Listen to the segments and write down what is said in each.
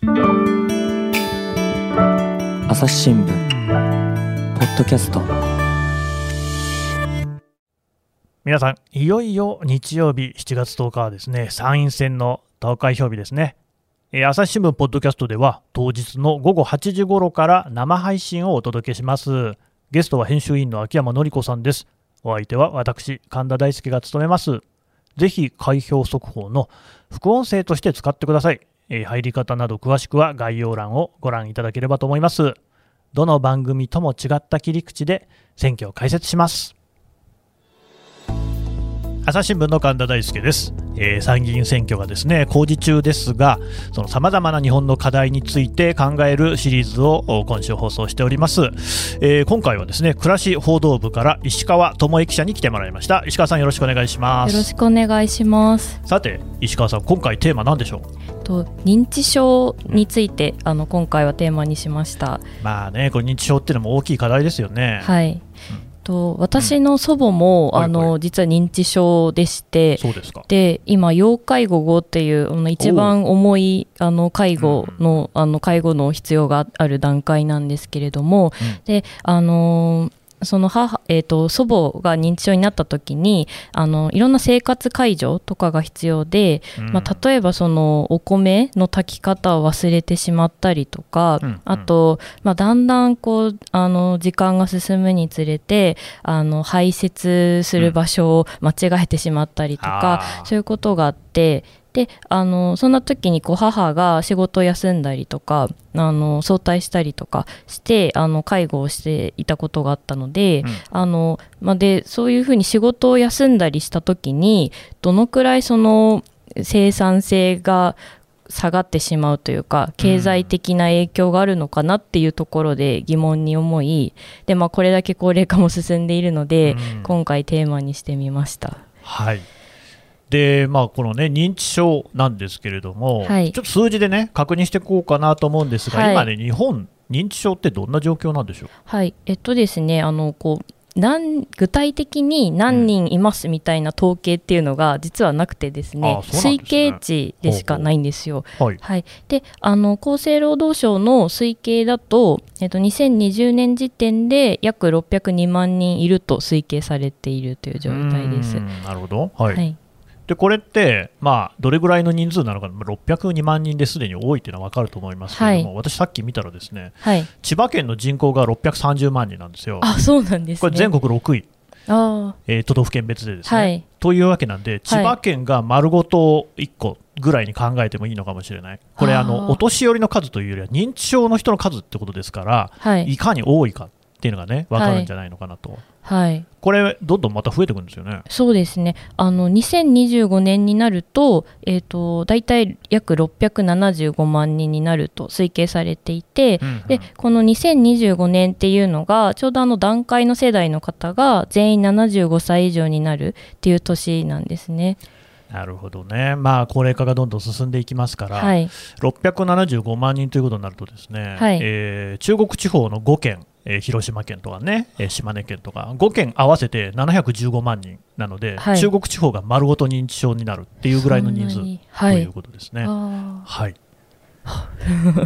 朝日新聞ポッドキャスト。皆さんいよいよ日曜日7月10日はですね参院選の投開票日ですね。え朝日新聞ポッドキャストでは当日の午後8時頃から生配信をお届けします。ゲストは編集員の秋山紀子さんです。お相手は私神田大輔が務めます。ぜひ開票速報の副音声として使ってください、えー入り方など詳しくは概要欄をご覧いただければと思います。どの番組とも違った切り口で選挙を解説します。朝日新聞の神田大輔です、えー参議院選挙がですね公示中ですがそのさまざまな日本の課題について考えるシリーズをお今週放送しております、えー今回はですね暮らし報道部から石川智恵記者に来てもらいました。石川さんよろしくお願いします。よろしくお願いします。さて石川さん今回テーマ何でしょう？と認知症について、あの今回はテーマにしました。まあねこれ認知症っていうのも大きい課題ですよね。はい。と私の祖母も、はいあの、は実は認知症でして。そうですか。で今要介護5っていうあの一番重いあの介護の,、あの介護の必要がある段階なんですけれども、うん。であのーその母、えー、と祖母が認知症になった時にあのいろんな生活介助とかが必要で、うん。まあ、例えばそのお米の炊き方を忘れてしまったりとか、うんうん。あと、まあ、だんだんこうあの時間が進むにつれてあの排泄する場所を間違えてしまったりとか、あー。そういうことがあってであのそんな時にこう母が仕事を休んだりとかあの早退したりとかしてあの介護をしていたことがあったので,、うんあのまあ、でそういうふうに仕事を休んだりした時にどのくらいその生産性が下がってしまうというか経済的な影響があるのかなっていうところで疑問に思いで、まあ、これだけ高齢化も進んでいるので、うん今回テーマにしてみました。はい。で、まあ、このね、認知症なんですけれども、はいちょっと数字でね、確認していこうかなと思うんですが、はい今ね、日本、認知症ってどんな状況なんでしょう？はい、えっとですね、あのこうなん具体的に何人いますみたいな統計っていうのが実はなくてですね、うなん推ですね計値でしかないんですよ。はい。はい、であの厚生労働省の推計だと、えっと、2020年時点で約602万人いると推計されているという状態ですう。んなるほど。はい。はいで、これって、まあ、どれぐらいの人数なのか、まあ602万人ですでに多いっていうのは分かると思いますけれども、は私さっき見たらですね、はい、千葉県の人口が630万人なんですよ。あそうなんですね。これ全国6位、あえー都道府県別でですね。はい。というわけなんで、千葉県が丸ごと1個ぐらいに考えてもいいのかもしれない、これあの、お年寄りの数というよりは、認知症の人の数ってことですから、はい。いかに多いかっていうのがね、分かるんじゃないのかなと、はい。これ、どんどんまた増えてくるんですよね。そうですね。あの2025年になると,、えー、と大体約675万人になると推計されていて、うんうん。でこの2025年っていうのがちょうどあの段階の世代の方が全員75歳以上になるっていう年なんですね。なるほどね、まあ、高齢化がどんどん進んでいきますから、はい、675万人ということになると、ですね、はい。えー中国地方の5県、えー広島県とかね、えー島根県とか、5県合わせて715万人なので、はい中国地方が丸ごと認知症になるっていうぐらいの人数ということですね。あはい。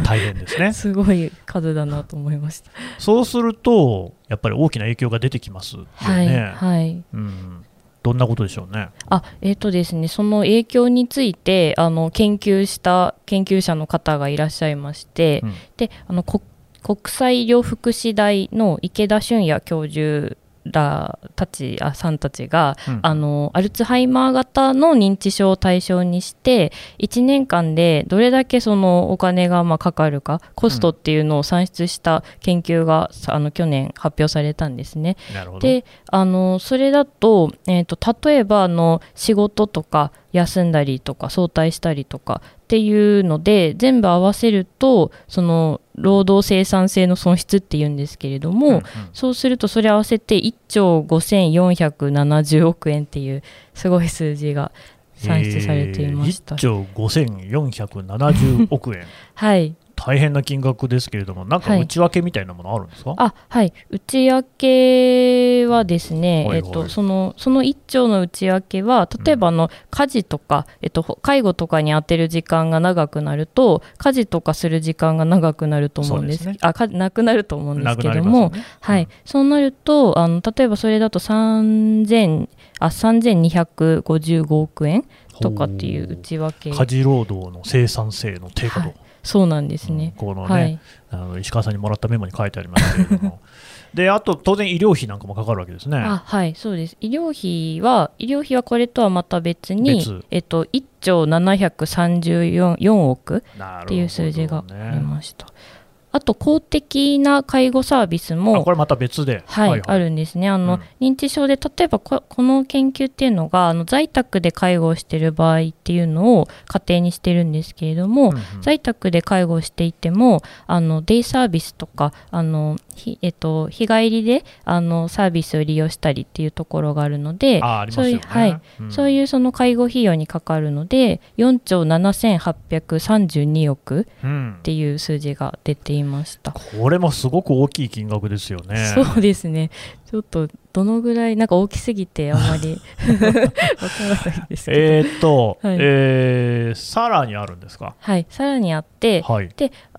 大変ですねー。すごい数だなと思いました。そうすると、やっぱり大きな影響が出てきますよはい、ね。はいうん。どんなことでしょうね。あえっ、とですねその影響についてあの研究した研究者の方がいらっしゃいまして、うんであのこ国際医療福祉大の池田俊也教授らたちあさんたちが、うんあのアルツハイマー型の認知症を対象にして1年間でどれだけそのお金がまあかかるかコストっていうのを算出した研究が、さあの去年発表されたんですね。なるほど。であのそれだと,、えー、と例えばあの仕事とか休んだりとか早退したりとかっていうので全部合わせるとその労働生産性の損失っていうんですけれども、うんうん。そうするとそれ合わせて1兆5470億円っていうすごい数字が算出されていました。えー1兆5470億円。はい、大変な金額ですけれども、なんかはい。内訳みたいなものあるんですか、あはい。内訳はですね、はいはい。えっと、そのその1兆の内訳は例えばあの家事とか、えっと、ほ介護とかに充てる時間が長くなると家事とかする時間が長くなると思うんです。ね。あかなくなると思うんですけども、ね。はい、そうなるとあの例えばそれだと3000あ3255億円とかっていう内訳。家事労働の生産性の低下と、はい。そうなんですうん。ね。このね、はい、あの石川さんにもらったメモに書いてありますけれども、であと当然医療費なんかもかかるわけですね。あはいそうです。医療費は医療費はこれとはまた別に別。えっと、1兆734億っていう数字がありました、あと公的な介護サービスあもこれまた別で、はい、あるんですね。あの、うん。認知症で例えばここの研究っていうのがあの在宅で介護をしている場合っていうのを仮定にしてるんですけれども、うんうん。在宅で介護をしていてもあのデイサービスとかあのひ、えっと、日帰りであのサービスを利用したりっていうところがあるのでそういう,、はいうんそういうその介護費用にかかるので4兆7832億うんっていう数字が出ていました。これもすごく大きい金額ですよね。そうですねちょっとどのぐらいなんか大きすぎてあんまり わからないですけど、えーっと、はいえーさらにあるんですか？はい、さらにあって、はい。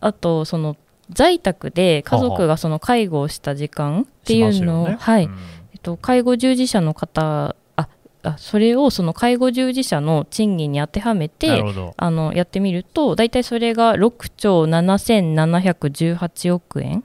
あとその在宅で家族がその介護をした時間っていうのを、ね。はい。うん。えっと、介護従事者の方ああそれをその介護従事者の賃金に当てはめなて。あのやってみると大体それが6兆7718億円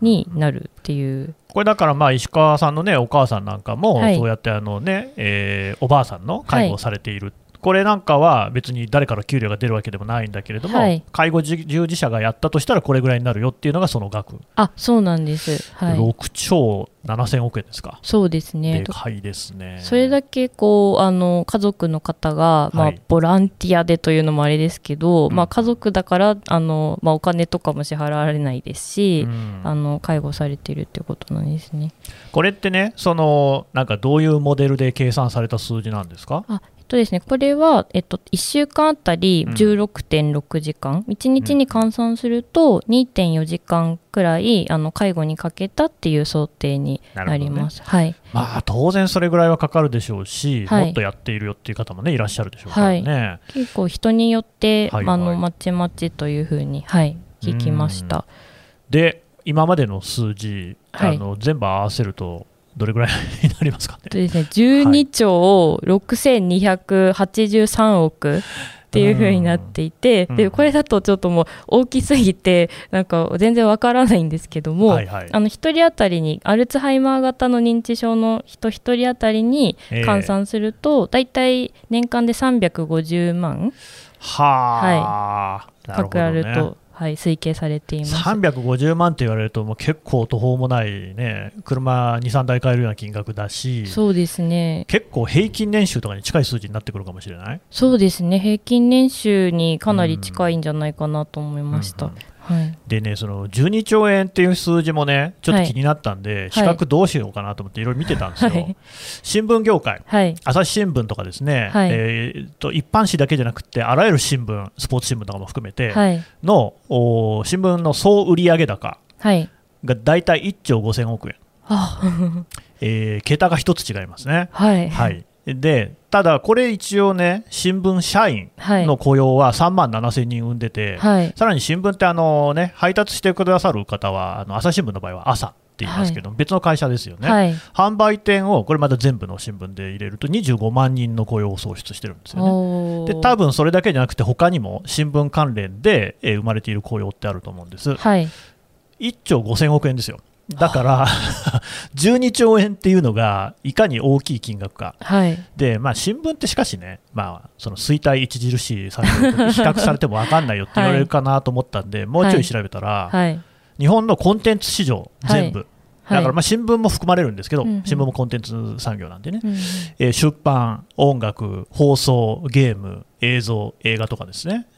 になるっていう、これだからまあ石川さんのねお母さんなんかもはい。そうやってあのね、えーおばあさんの介護をされている、これなんかは別に誰から給料が出るわけでもないんだけれども、はい。介護従事者がやったとしたらこれぐらいになるよっていうのがその額、あそうなんです、はい、6兆7000億円ですか、そうですね。でかいですね。それだけこうあの家族の方が、まあはい。ボランティアでというのもあれですけど、うん。まあ、家族だからあの、まあ、お金とかも支払われないですし、うん。あの介護されているっていうことなんですね。これってねそのなんかどういうモデルで計算された数字なんですか？あとですね、これは、えっと、1週間あたりうん。16.6時間、1日に換算すると2.4時間くらいあの介護にかけたっていう想定になります。はい、まあ当然それぐらいはかかるでしょうし、はい。もっとやっているよっていう方もねいらっしゃるでしょうからね。結構人によって、はいはい。あのまちまちというふうに、はい、聞きました。で今までの数字、はい。あの全部合わせるとどれぐらいになりますかね。えっとですね、12兆6283億っていう風になっていて、うん。でこれだとちょっともう大きすぎてなんか全然わからないんですけども、はいはい。あの1人当たりにアルツハイマー型の認知症の人1人当たりにええ。換算すると、大体年間で350万。はあ、なるかほどね。かると、はい、推計されています。350万って言われるともう結構途方もないね車23台買えるような金額だしそうですね。結構平均年収とかに近い数字になってくるかもしれない？そうですね。平均年収にかなり近いんじゃないかなと思いました、うんうんはい。でねその12兆円っていう数字もねちょっと気になったんで、比較どうしようかなと思っていろいろ見てたんですよ、はい。新聞業界。はい。朝日新聞とかですね、はい。えーと一般紙だけじゃなくてあらゆる新聞スポーツ新聞とかも含めてはい。の、お新聞の総売上高はい。が大体1兆5000億円、あ。えー桁が一つ違いますね。はい。はい、でただ、これ一応ね新聞社員はい。の雇用は3万7000人生んでて、はい。さらに新聞ってあの、ね、配達してくださる方はあの朝日新聞の場合は朝って言いますけど、別の会社ですよね、はい。販売店をこれまた全部の新聞で入れると25万人の雇用を創出してるんですよね。で多分それだけじゃなくて他にも新聞関連で、えー生まれている雇用ってあると思うんです。はい。1兆5000億円ですよだから 12兆円っていうのがいかに大きい金額か。はい。で、まあ、新聞ってしかしね、まあ、その衰退著しい産業と 比較されても分かんないよって言われるかなと思ったんで、もうちょい調べたら、はい。日本のコンテンツ市場全部、はい。だからまあ新聞も含まれるんですけど、うん。うん新聞もコンテンツ産業なんでね、うん。えー出版、音楽、放送、ゲーム、映像、映画とかですね、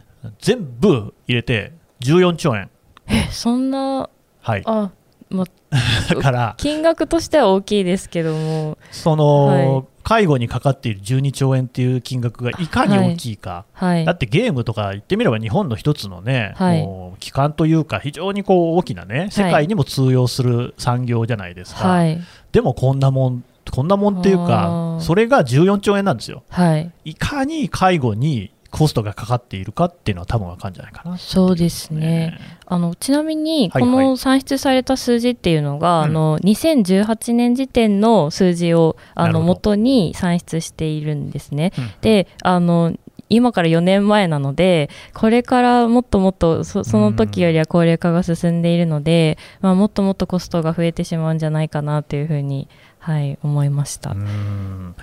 全部入れて14兆円、えそんなはい、あ、ま、だから、金額としては大きいですけども。その、はい。介護にかかっている12兆円っていう金額がいかに大きいか、はい。だってゲームとか言ってみれば日本の一つのね、はい。もう機関というか、非常にこう大きなね、世界にも通用する産業じゃないですか、はい。でもこんなもん、こんなもんっていうあかー、それが14兆円なんですよ、はい。いかに介護にコストがかかっているかっていうのは、多分わかるんじゃないかな。そうですね。あのちなみに、はいはいこの算出された数字っていうのが、うんあの2018年時点の数字をあの元に算出しているんですね。うんであの今から4年前なのでこれからもっともっとそその時よりは高齢化が進んでいるので、まあ、もっともっとコストが増えてしまうんじゃないかなというふうに、はい、思いました。うん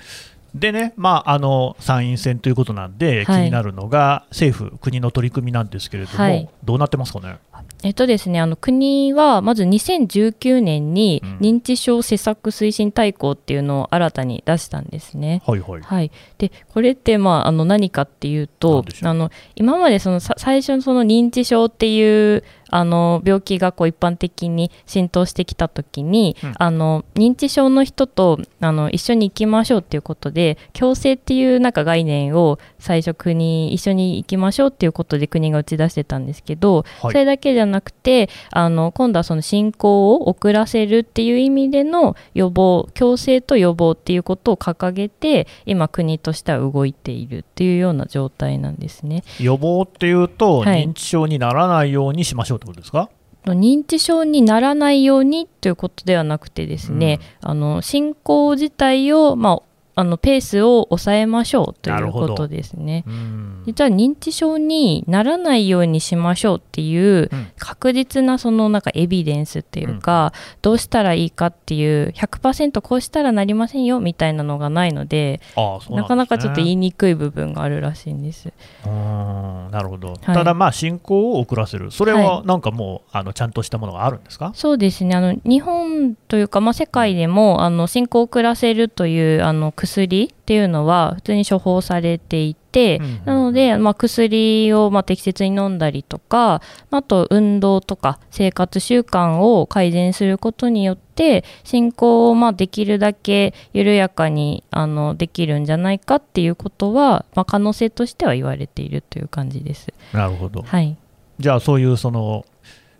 でね、まあ、あの参院選ということなんで、はい気になるのが政府、国の取り組みなんですけれども、はいどうなってますかね？えっとですね、あの国はまず2019年にうん認知症施策推進大綱っていうのを新たに出したんですね。はいはい。はい、でこれって、まあ、あの何かっていうとあの今までそのさ最初のその認知症っていうあの病気がこう一般的に浸透してきた時に、うん。あの認知症の人とあの一緒に行きましょうっていうことで共生っていうなんか概念を最初国一緒に行きましょうっていうことで国が打ち出してたんですけど、はい。それだけじゃなくてあの今度はその進行を遅らせるっていう意味での予防共生と予防っていうことを掲げて今国としては動いているっていうような状態なんですね。予防っていうと、はい。認知症にならないようにしましょうってことですか？認知症にならないようにということではなくてですね、あの進行自体を、まあ、あのペースを抑えましょうということですね。うん。実は認知症にならないようにしましょうっていううん。確実なそのなんかエビデンスっていうか、どうしたらいいかっていう100%こうしたらなりませんよみたいなのがないのでああそうなかなかちょっと言いににくい部分があるらしいんです。なるほど、ただ、まあ、進行を遅らせる、それはなんかもう、あのちゃんとしたものがあるんですか？そうですね。あの日本というか、まあ、世界でもあの進行を遅らせるというあの薬っていうのは普通に処方されていて、うん。なので、まあ、薬をまあ適切に飲んだりとかあと運動とか生活習慣を改善することによって進行をまあできるだけ緩やかにあのできるんじゃないかっていうことは、まあ、可能性としては言われているという感じです。なるほど、はい。じゃあ、そういうその、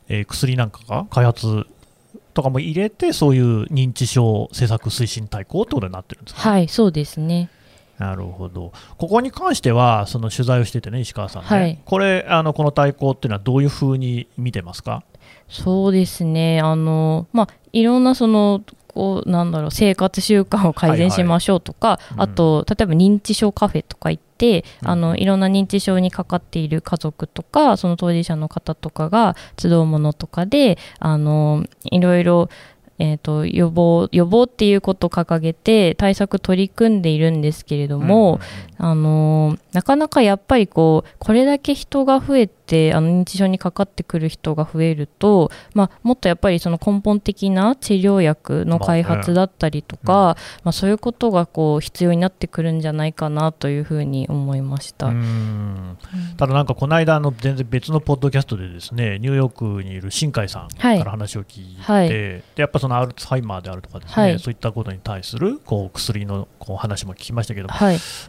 えー薬なんかが開発とかも入れて、そういう認知症施策推進大綱ってことになってるんですか、はいそうですね。なるほど、ここに関しては、その取材をしててね、石川さんね、はい。これ、あのこの大綱っていうのは、どういうふうに見てますか？そうですね、あのまあ、いろんなそのこうなんだろう生活習慣を改善しましょうとか、うんあと例えば認知症カフェとか行って、うん。あのいろんな認知症にかかっている家族とかその当事者の方とかが集うものとかであのいろいろえー、と予防予防っていうことを掲げて対策取り組んでいるんですけれども、あのなかなかやっぱりこうこれだけ人が増えてあの認知症にかかってくる人が増えると、まあ、もっとやっぱりその根本的な治療薬の開発だったりとか、ままあそういうことがこう必要になってくるんじゃないかなというふうに思いました。うん。ただなんかこの間あの全然別のポッドキャストでですねニューヨークにいる新海さんはい。から話を聞いて、はい。でやっぱそのアルツハイマーであるとかですね、はい。そういったことに対するこう薬のこう話も聞きましたけど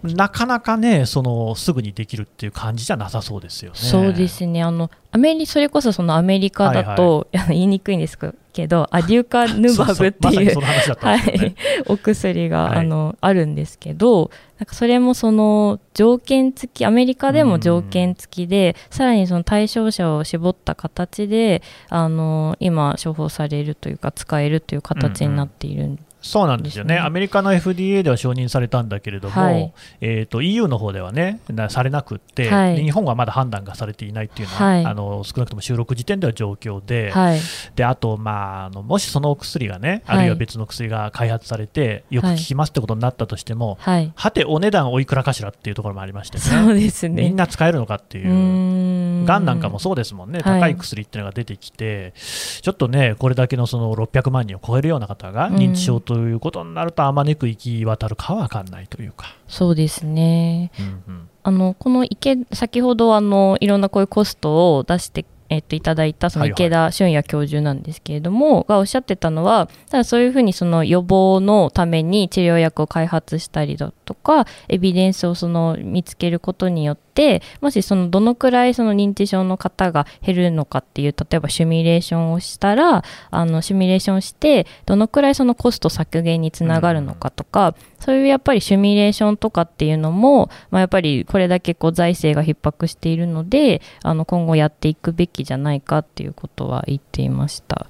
なかなかねそのすぐにできるっていう感じじゃなさそうですよね。そうですねあのアメリそれこそそのアメリカだと、いや言いにくいんですけどアデューカヌバブっていうまさにその話だったは。い、お薬が、はいあのあるんですけどなんかそれもその条件付きアメリカでも条件付きでさらにその対象者を絞った形であの今処方されるというか使えるという形になっているんそうなんですよね。ねアメリカの FDA では承認されたんだけれども、はい。えー、と EU の方ではねなされなくって、はい。で日本はまだ判断がされていないっていうのは、はい。あの少なくとも収録時点では状況で、はい。であと、まあ、あのもしそのお薬がね、はい。あるいは別の薬が開発されて、よく効きますってことになったとしても、はて、お値段おいくらかしらっていうところもありましてそうね、ですね。みんな使えるのかっていうがん。なんかもそうですもんね、はい。高い薬っていうのが出てきて、ちょっとね、これだけのその600万人を超えるような方が認知症ということになると、あまねく行き渡るかは分かんないというか。そうですねうんうんあのこの池先ほどあのいろんなこういうコストを出してえっといただいたそのはいはい。池田俊也教授なんですけれども、がおっしゃってたのはただそういうふうにその予防のために治療薬を開発したりだとかエビデンスをその見つけることによってもしそのどのくらいその認知症の方が減るのかっていう例えばシミュレーションをしたらあのシミュレーションしてどのくらいそのコスト削減につながるのかとか、そういうやっぱりシミュレーションとかっていうのも、まあ、やっぱりこれだけこう財政が逼迫しているのであの今後やっていくべきじゃないかっていうことは言っていました。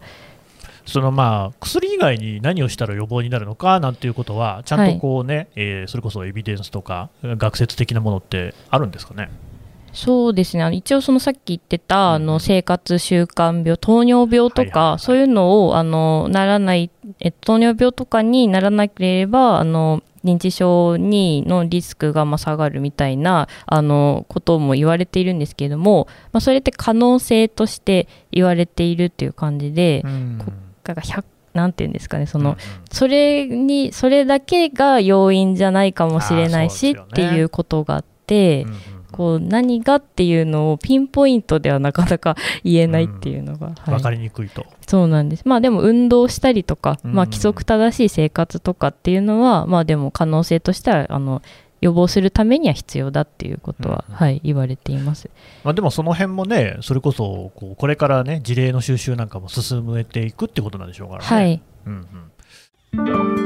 そのまあ薬以外に何をしたら予防になるのかなんていうことは、ちゃんとこうね、えーそれこそエビデンスとか、学説的なものってあるんですかね？そうですねあの一応そのさっき言ってたあうんの生活習慣病糖尿病とはいはいはいかそういうのをあのならないえ糖尿病とかにならなければあの認知症にのリスクがまあ下がるみたいなあのことも言われているんですけれども、まあ、それって可能性として言われているっていう感じで、うん。こだから100なんていうんですかねその、うんそれにそれだけが要因じゃないかもしれないし、ね。っていうことがあって。うんうんこう何がっていうのをピンポイントではなかなか言えないっていうのが、はい。分かりにくいと。そうなんです。まあでも運動したりとか、うん。まあ、規則正しい生活とかっていうのはまあでも可能性としてはあの予防するためには必要だっていうことは、うん。はい、言われています。まあ、でもその辺もね、それこそこうこれからね、事例の収集なんかも進めていくってことなんでしょうからね。はい、うんうん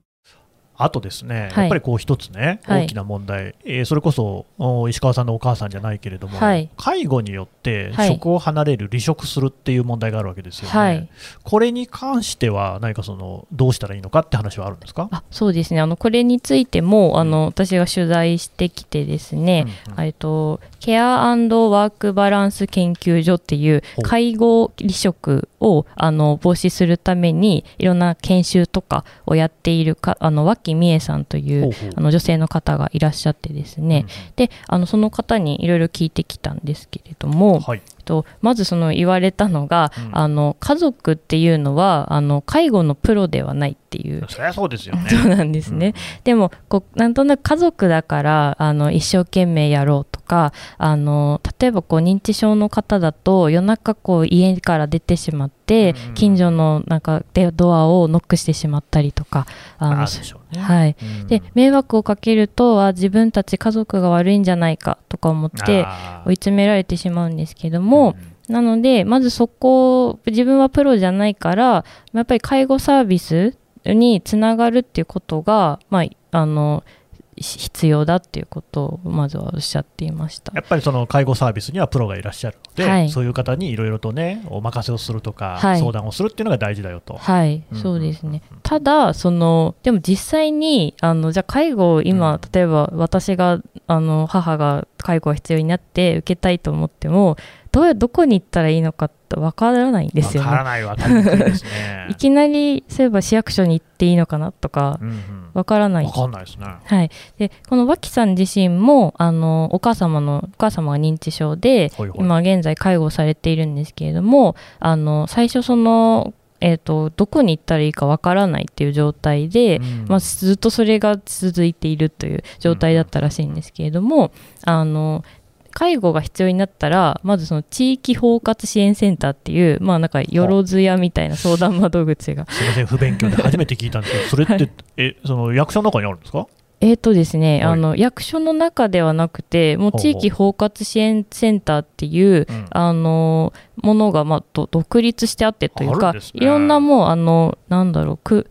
あとですね、はい。やっぱりこう一つね、はい。大きな問題、えーそれこそお石川さんのお母さんじゃないけれども、はい。介護によってはい。職を離れる、離職するっていう問題があるわけですよね。はい。これに関しては、何かそのどうしたらいいのかって話はあるんですか、あそうですね。あのこれについてもあの私が取材してきてですね、うんうん。えっとケアワークバランス研究所っていう。介護離職をあの防止するためにいろんな研修とかをやっているかあの脇美恵さんというあの女性の方がいらっしゃってですね、であのその方にいろいろ聞いてきたんですけれどうもん、はいとまずその言われたのが、うん。あの家族っていうのはあの介護のプロではないっていう。そりゃそうですよね。そうなんですね。でもこうなんとなく家族だからあの一生懸命やろうとかあの例えばこう認知症の方だと夜中こう家から出てしまって、うんうん近所のなんかでドアをノックしてしまったりとかあのあるでしょうね。はい、うん。で迷惑をかけるとあ自分たち家族が悪いんじゃないかとか思って追い詰められてしまうんですけども、なので、まずそこ、自分はプロじゃないから、やっぱり介護サービスにつながるっていうことが、まあ、あの、し必要だっていうことをまずはおっしゃっていました。やっぱりその介護サービスにはプロがいらっしゃるので、はいそういう方にいろいろとね、お任せをするとか、はい相談をするっていうのが大事だよと。はい、うんそうですね。ただ、その、でも実際に、あの、じゃあ介護を今、うん例えば私が、あの、母が介護が必要になって受けたいと思っても、どう、どこに行ったらいいのかってわからないんですよね。わからないわかですね い。きなり、そういえば市役所に行っていいのかなとかう、んうんわからないわかんないですね。はい、でこの脇さん自身もあのお母様のお母様が認知症でほいほい今現在介護されているんですけれどもあの最初その、えー、とどこに行ったらいいかわからないっていう状態で、うんまあ、ずっとそれが続いているという状態だったらしいんですけれども、あの介護が必要になったらまずその地域包括支援センターっていうまあなんかよろずやみたいな相談窓口が。すみません、不勉強で初めて聞いたんですけど、それって、はい。えその役所の中にあるんですか？えーとですね、はい。あの役所の中ではなくて、もう地域包括支援センターっていう、うん。あのものが、まあ、ど独立してあってというか、ね。いろんなもう、あのなんだろう、く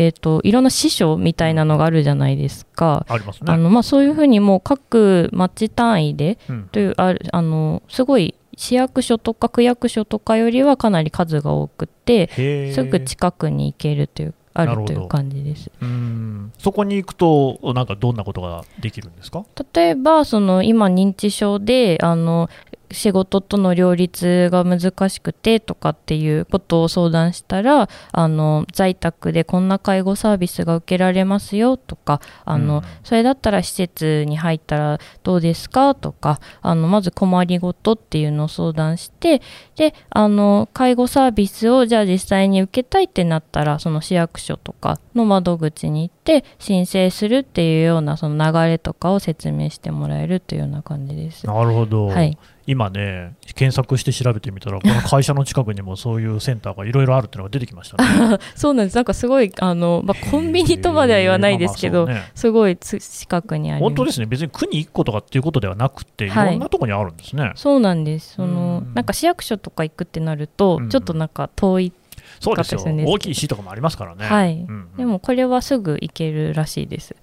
えー、といろんな支所みたいなのがあるじゃないですか。ありますね。あのまあ、そういうふうにもう各町単位でうんというあるあのすごい市役所とか区役所とかよりはかなり数が多くってすぐ近くに行けるというあるという感じです。うんそこに行くと、なんかどんなことができるんですか？例えばその今認知症であの仕事との両立が難しくてとかっていうことを相談したらあの在宅でこんな介護サービスが受けられますよとかあの、うん。それだったら施設に入ったらどうですかとかあのまず困りごとっていうのを相談してであの介護サービスをじゃあ実際に受けたいってなったらその市役所とかの窓口に行って申請するっていうようなその流れとかを説明してもらえるというような感じです。なるほど、はい今ね、検索して調べてみたら、この会社の近くにもそういうセンターがいろいろあるっていうのが出てきましたね。そうなんです。なんかすごい、あの、まあ、コンビニとまでは言わないですけど、まあまあねすごいつ近くにあります。本当ですね、別に区に1個とかっていうことではなくて、いはいろんなところにあるんですね。そうなんです。そのうん、なんか市役所とか行くってなるとうん、ちょっとなんか遠い。そうですよ大きい市とかもありますからね。はいうんうんでもこれはすぐ行けるらしいです。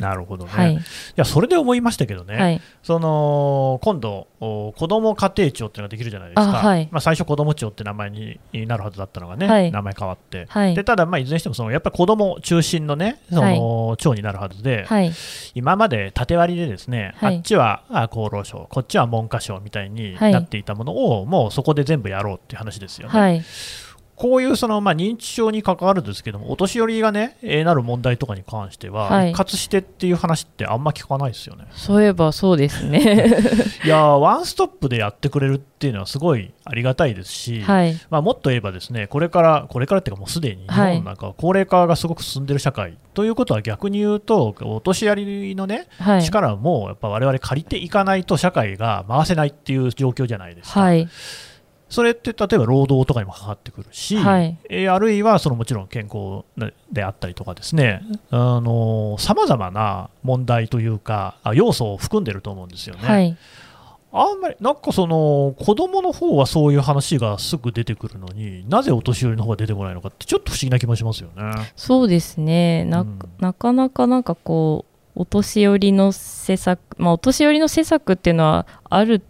なるほどね、、はい。い。やそれで思いましたけどね、はい。その今度、お子ども家庭庁っていうのができるじゃないですか、あはい。まあ、最初、子ども庁って名前になるはずだったのがね、はい。名前変わって、はい。でただ、まあ、いずれにしてもそのやっぱり子ども中心のね、その庁になるはずで、はい。今まで縦割りでですね、はい。あっちはあ厚労省、こっちは文科省みたいにはい。なっていたものを、もうそこで全部やろうっていう話ですよね。はい。こういうその、まあ、認知症に関わるんですけども、お年寄りがね、えーなる問題とかに関しては、はい一括してっていう話ってあんま聞かないですよね。そういえばそうですね。いやーワンストップでやってくれるっていうのはすごいありがたいですし、はい。まあ、もっと言えばですねこれから、これからっていうかもうすでに日はい本なんかは高齢化がすごく進んでる社会ということは逆に言うと、お年寄りのね、はい。力もやっぱ我々借りていかないと社会が回せないっていう状況じゃないですか。はい。それって例えば労働とかにもかかってくるし、はいえーあるいはそのもちろん健康であったりとかですね、さまざまな問題というか、あ要素を含んでると思うんですよね。はい。あんまりなんかその子供の方はそういう話がすぐ出てくるのになぜお年寄りの方が出てこないのかってちょっと不思議な気もしますよね。そうですねな,、うんなかなかなんかこうお年寄りの施策まあお年寄りの施策っていうのはある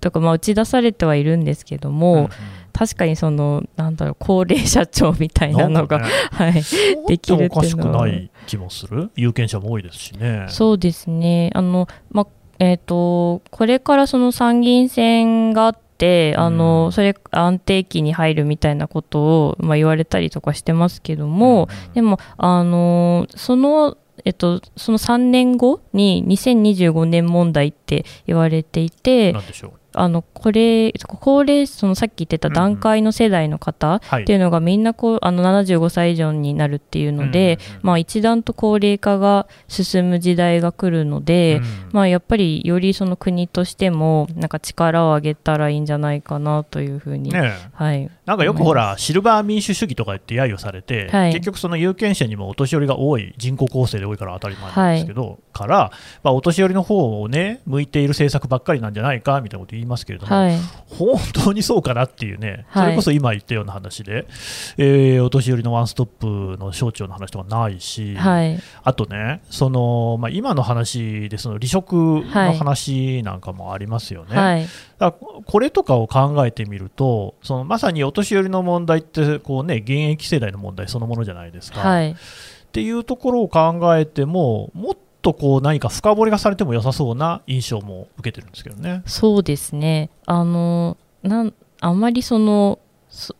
とか、まあ、打ち出されてはいるんですけども、うんうん。確かにそのなんだろう高齢社長みたいなのがね。はいできるおかしくっていうのは。ない気もする？有権者も多いですしね。そうですね。あの、まあえー、とこれからその参議院選があってあの、うん。それ安定期に入るみたいなことを、まあ、言われたりとかしてますけども、うんでも、あのーその、えっと、その3年後に2025年問題って言われていて、なんでしょう？あの、これ、高齢、そのさっき言ってた段階の世代の方はい。っていうのがみんなこう、あの、75歳以上になるっていうので、まあ一段と高齢化が進む時代が来るので、うんまあやっぱりよりその国としても、なんか力を上げたらいいんじゃないかなというふうに、はい。なんかよくほら、シルバー民主主義とか言って揶揄されて、はい。結局、その有権者にもお年寄りが多い、人口構成で多いから当たり前なんですけど、から、まあ、お年寄りの方をね、向いている政策ばっかりなんじゃないかみたいなこと言いますけれども、はい。本当にそうかなっていうね、はいそれこそ今言ったような話で、えーお年寄りのワンストップの省庁の話とかないし、はい。あとね、そのまあ、今の話で、その離職の話なんかもありますよね。はい。だこれとかを考えてみると、そのまさにお年寄りの問題ってこう、ね、現役世代の問題そのものじゃないですか。はい。っていうところを考えても、もっとこう何か深掘りがされても良さそうな印象も受けてるんですけどね。そうですね。あの、なん、あんまりその、そ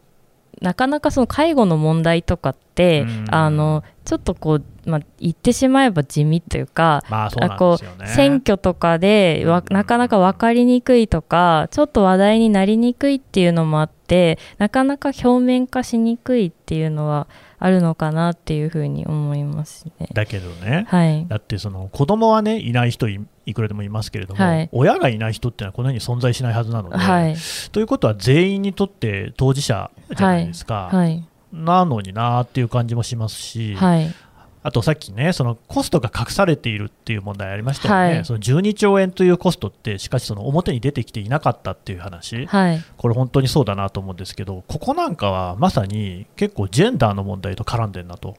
なかなかその介護の問題とかって、うんあの、ちょっとこう、まあ、言ってしまえば地味というか、まあこ。う選挙とかでなかなか分かりにくいとかちょっと話題になりにくいっていうのもあってなかなか表面化しにくいっていうのはあるのかなっていうふうに思いますね。だけどね、はい、だってその子供はねいない人いいくらでもいますけれども、はい。親がいない人ってのはこの世に存在しないはずなので、はい、ということは全員にとって当事者じゃないですか、はい、なのになーっていう感じもしますし、はい、あとさっきね、そのコストが隠されているっていう問題ありましたよね、はい。その12兆円というコストって、しかしその表に出てきていなかったっていう話、はい、これ、本当にそうだなと思うんですけど、ここなんかはまさに結構、ジェンダーの問題と絡んでるなと、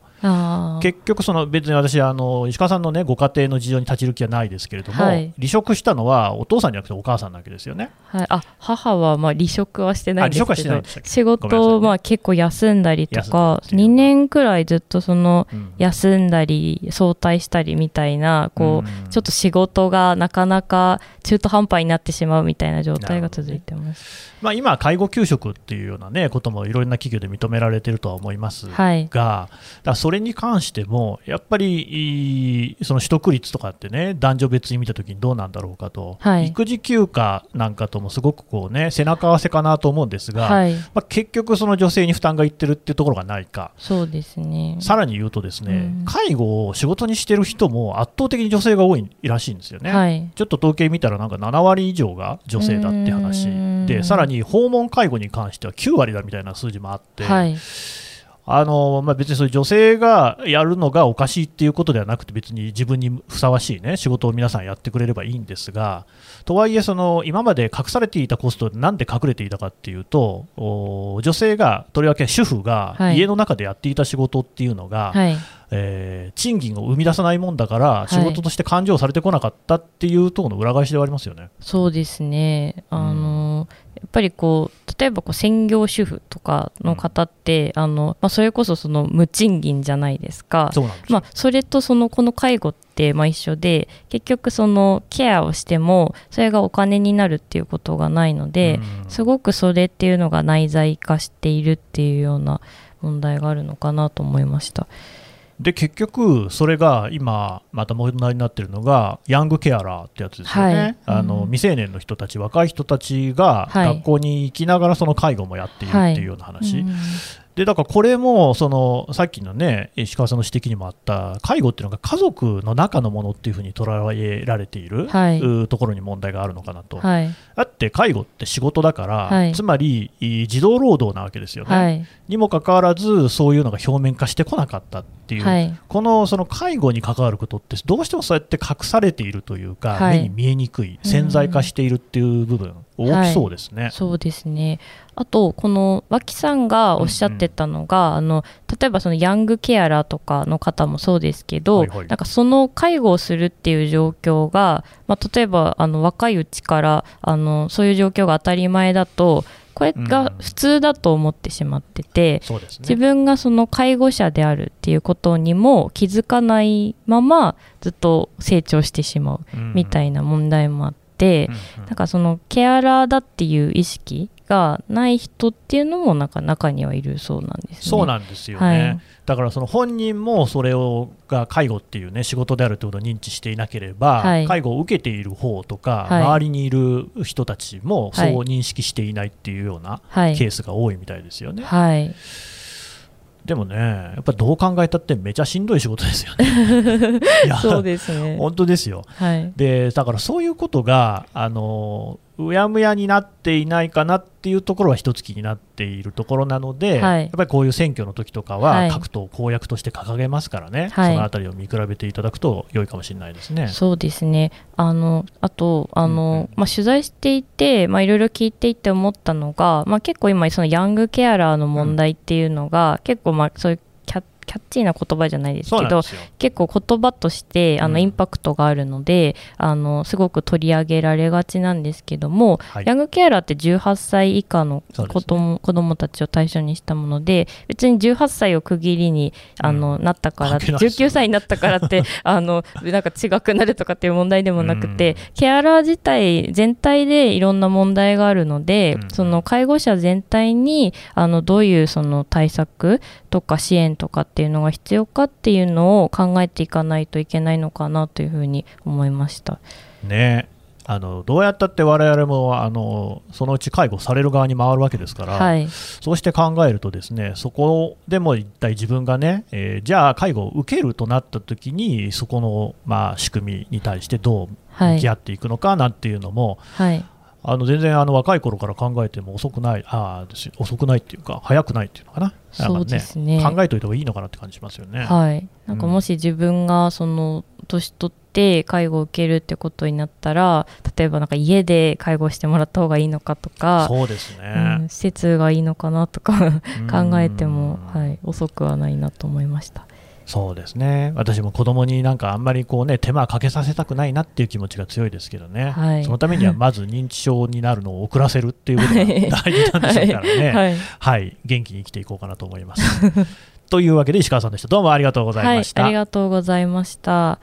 結局、その別に私あの、石川さんの、ね、ご家庭の事情に立ち入る気はないですけれども、はい。離職したのはお父さんじゃなくてお母さんなわけですよ。ね。はい、あ母はまあ離職はしてないんですけど仕事をまあ結構休んだりとかっていう2年くらいずっとそのうん。休休んだり早退したりみたいなこう、うん。ちょっと仕事がなかなか中途半端になってしまうみたいな状態が続いてます。まあ、今、介護休職っていうような、ね、こともいろんな企業で認められてるとは思いますが、はい。だそれに関しても、やっぱりその取得率とかってね、男女別に見たときにどうなんだろうかと、はい。育児休暇なんかともすごくこう、ね、背中合わせかなと思うんですが、はい、まあ、結局、その女性に負担がいってるっていうところがないか。そうですね。さらに言うとですね、うん。介護を仕事にしてる人も圧倒的に女性が多いらしいんですよね。はい、ちょっと統計見たらなんか7割以上が女性だって話うん。でさらに訪問介護に関しては9割だみたいな数字もあって、はい、あのまあ、別にそういう女性がやるのがおかしいっていうことではなくて別に自分にふさわしい、ね、仕事を皆さんやってくれればいいんですがとはいえその今まで隠されていたコストでなんで隠れていたかっていうとお女性がとりわけ主婦がはい家の中でやっていた仕事っていうのが、はい、えー賃金を生み出さないもんだからい仕事として勘定されてこなかったっていうところの裏返しではありますよね。そうですね。あの、やっぱりこう例えばこう専業主婦とかの方って、あのまあ、それこそその無賃金じゃないですか。そうなんですよまあ、それとそのこの介護ってまあ一緒で結局そのケアをしてもそれがお金になるっていうことがないので、うんすごくそれっていうのが内在化しているっていうような問題があるのかなと思いました。で結局、それが今、また問題になっているのが、ヤングケアラーってやつですよね、はい。あのうん。未成年の人たち、若い人たちがはい。学校に行きながらその介護もやっているっていうような話、うんでだからこれもそのさっきのね、石川さんの指摘にもあった、介護っていうのが家族の中のものっていうふうに捉えられている、はい。うところに問題があるのかなと。はい。だって介護って仕事だから、はい。つまりい児童労働なわけですよね。はい。にもかかわらず、そういうのが表面化してこなかったっていう、はい。このその介護に関わることって、どうしてもそうやって隠されているというか、はい。目に見えにくい、潜在化しているっていう部分、大きそうですね。そうですね。あと、この脇さんがおっしゃってたのが、あの例えばそのヤングケアラーとかの方もそうですけど、はいはい。なんかその介護をするっていう状況が、まあ、例えばあの若いうちからあのそういう状況が当たり前だと、これが普通だと思ってしまってて、そうです自ね分がその介護者であるっていうことにも気づかないままずっと成長してしまうみたいいな問題もあって、なんかそのケアラーだっていう意識がない人っていうのもなんか中にはいるそうなんですね。そうなんですよね、はい。だからその本人もそれをが介護っていうね仕事であるということを認知していなければ、はい。介護を受けている方とか、はい。周りにいる人たちもそうはい。認識していないっていうようなはい。ケースが多いみたいですよね。はい、でもね、やっぱりどう考えたってめちゃしんどい仕事ですよね。いやそうですね。本当ですよ。はい、でだからそういうことがあのうやむやになっていないかなっていうところは一つ気になっているところなので、はい。やっぱりこういう選挙の時とかははい。各党公約として掲げますからね、はい。そのあたりを見比べていただくと良いかもしれないですね。そうですね。あのあとあの、うんうん。まあ取材していて、まあいろいろ聞いていて思ったのが、まあ結構今そのヤングケアラーの問題っていうのが、結構まあそういうキャッチーな言葉じゃないですけど。結構言葉としてあの、うんインパクトがあるのであのすごく取り上げられがちなんですけども、はい。ヤングケアラーって18歳以下のそうですね。子供,、たちを対象にしたもので別に18歳を区切りにあの、なったから関係ない。ですよ19歳になったからって あのなんか違くなるとかっていう問題でもなくて、うん。ケアラー自体全体でいろんな問題があるので、うん。その介護者全体にあのどういうその対策とか支援とかっていうのが必要かっていうのを考えていかないといけないのかなというふうに思いました。ね。あのどうやったって我々もあのそのうち介護される側に回るわけですから、はい、そうして考えるとですねそこでも一体自分がね、えーじゃあ介護を受けるとなった時にそこの、まあ、仕組みに対してどうはい向き合っていくのかなんていうのも、はい、あの全然あの若い頃から考えても遅くないあ遅くないっていうか早くないっていうのかな。そうですね。なんか考えておいた方がいいのかなって感じしますよね。はい、なんかもし自分がその年取って介護を受けるってことになったら例えばなんか家で介護してもらった方がいいのかとか、そうですうねん、施設がいいのかなとか 考えても、うんはい、遅くはないなと思いました。そうですね。私も子供になんかあんまりこうね手間かけさせたくないなっていう気持ちが強いですけどね、はい。そのためには まず認知症になるのを遅らせるっていうことが大事なんでしょうからね、はい。はい。元気に生きていこうかなと思います。というわけで石川さんでした。どうもありがとうございました。はい、ありがとうございました。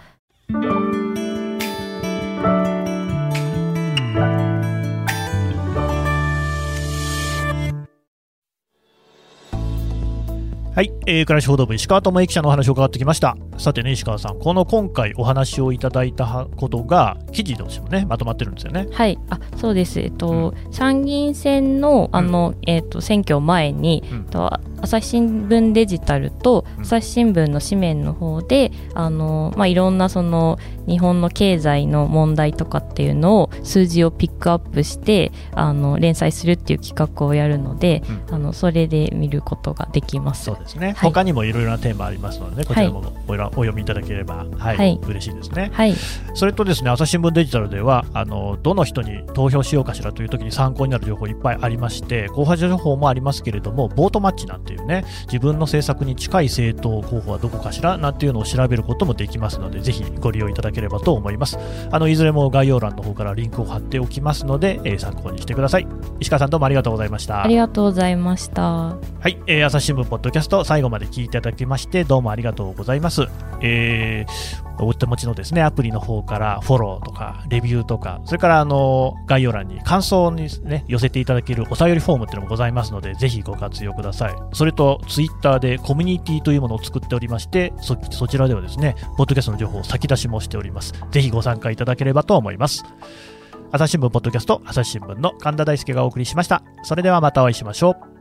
はい、えー、暮らし報道部石川智之記者のお話を伺ってきました。さてね、石川さん、この今回お話をいただいたことが記事としてもね、まとまってるんですよね。はい、あそうです、えっと参議院選のあの、えっと選挙前に、うん。と朝日新聞デジタルとうん。朝日新聞の紙面の方で、あのまあ、いろんなその日本の経済の問題とかっていうのを数字をピックアップしてあの連載するっていう企画をやるので、うあのそれで見ることができます。そうですね、はい。他にもいろいろなテーマありますので、ね、こちらもお,、お読みいただければ、はいはい。嬉しいですね。はい、それとですね朝日新聞デジタルではあのどの人に投票しようかしらという時に参考になる情報いっぱいありまして候補者情報もありますけれどもボートマッチなんていうね自分の政策に近い政党候補はどこかしらなんていうのを調べることもできますのでぜひご利用いただければと思います。あのいずれも概要欄の方からリンクを貼っておきますので、えー参考にしてください。石川さんどうもありがとうございました。ありがとうございました。はい、えー朝日新聞ポッドキャストと最後まで聞いていただきましてどうもありがとうございます。えーお手持ちのですねアプリの方からフォローとかレビューとかそれからあの概要欄に感想にね寄せていただけるお便りフォームっていうのもございますのでぜひご活用ください。それとツイッターでコミュニティというものを作っておりましてそそちらではですねポッドキャストの情報を先出しもしております。ぜひご参加いただければと思います。朝日新聞ポッドキャスト朝日新聞の神田大輔がお送りしました。それではまたお会いしましょう。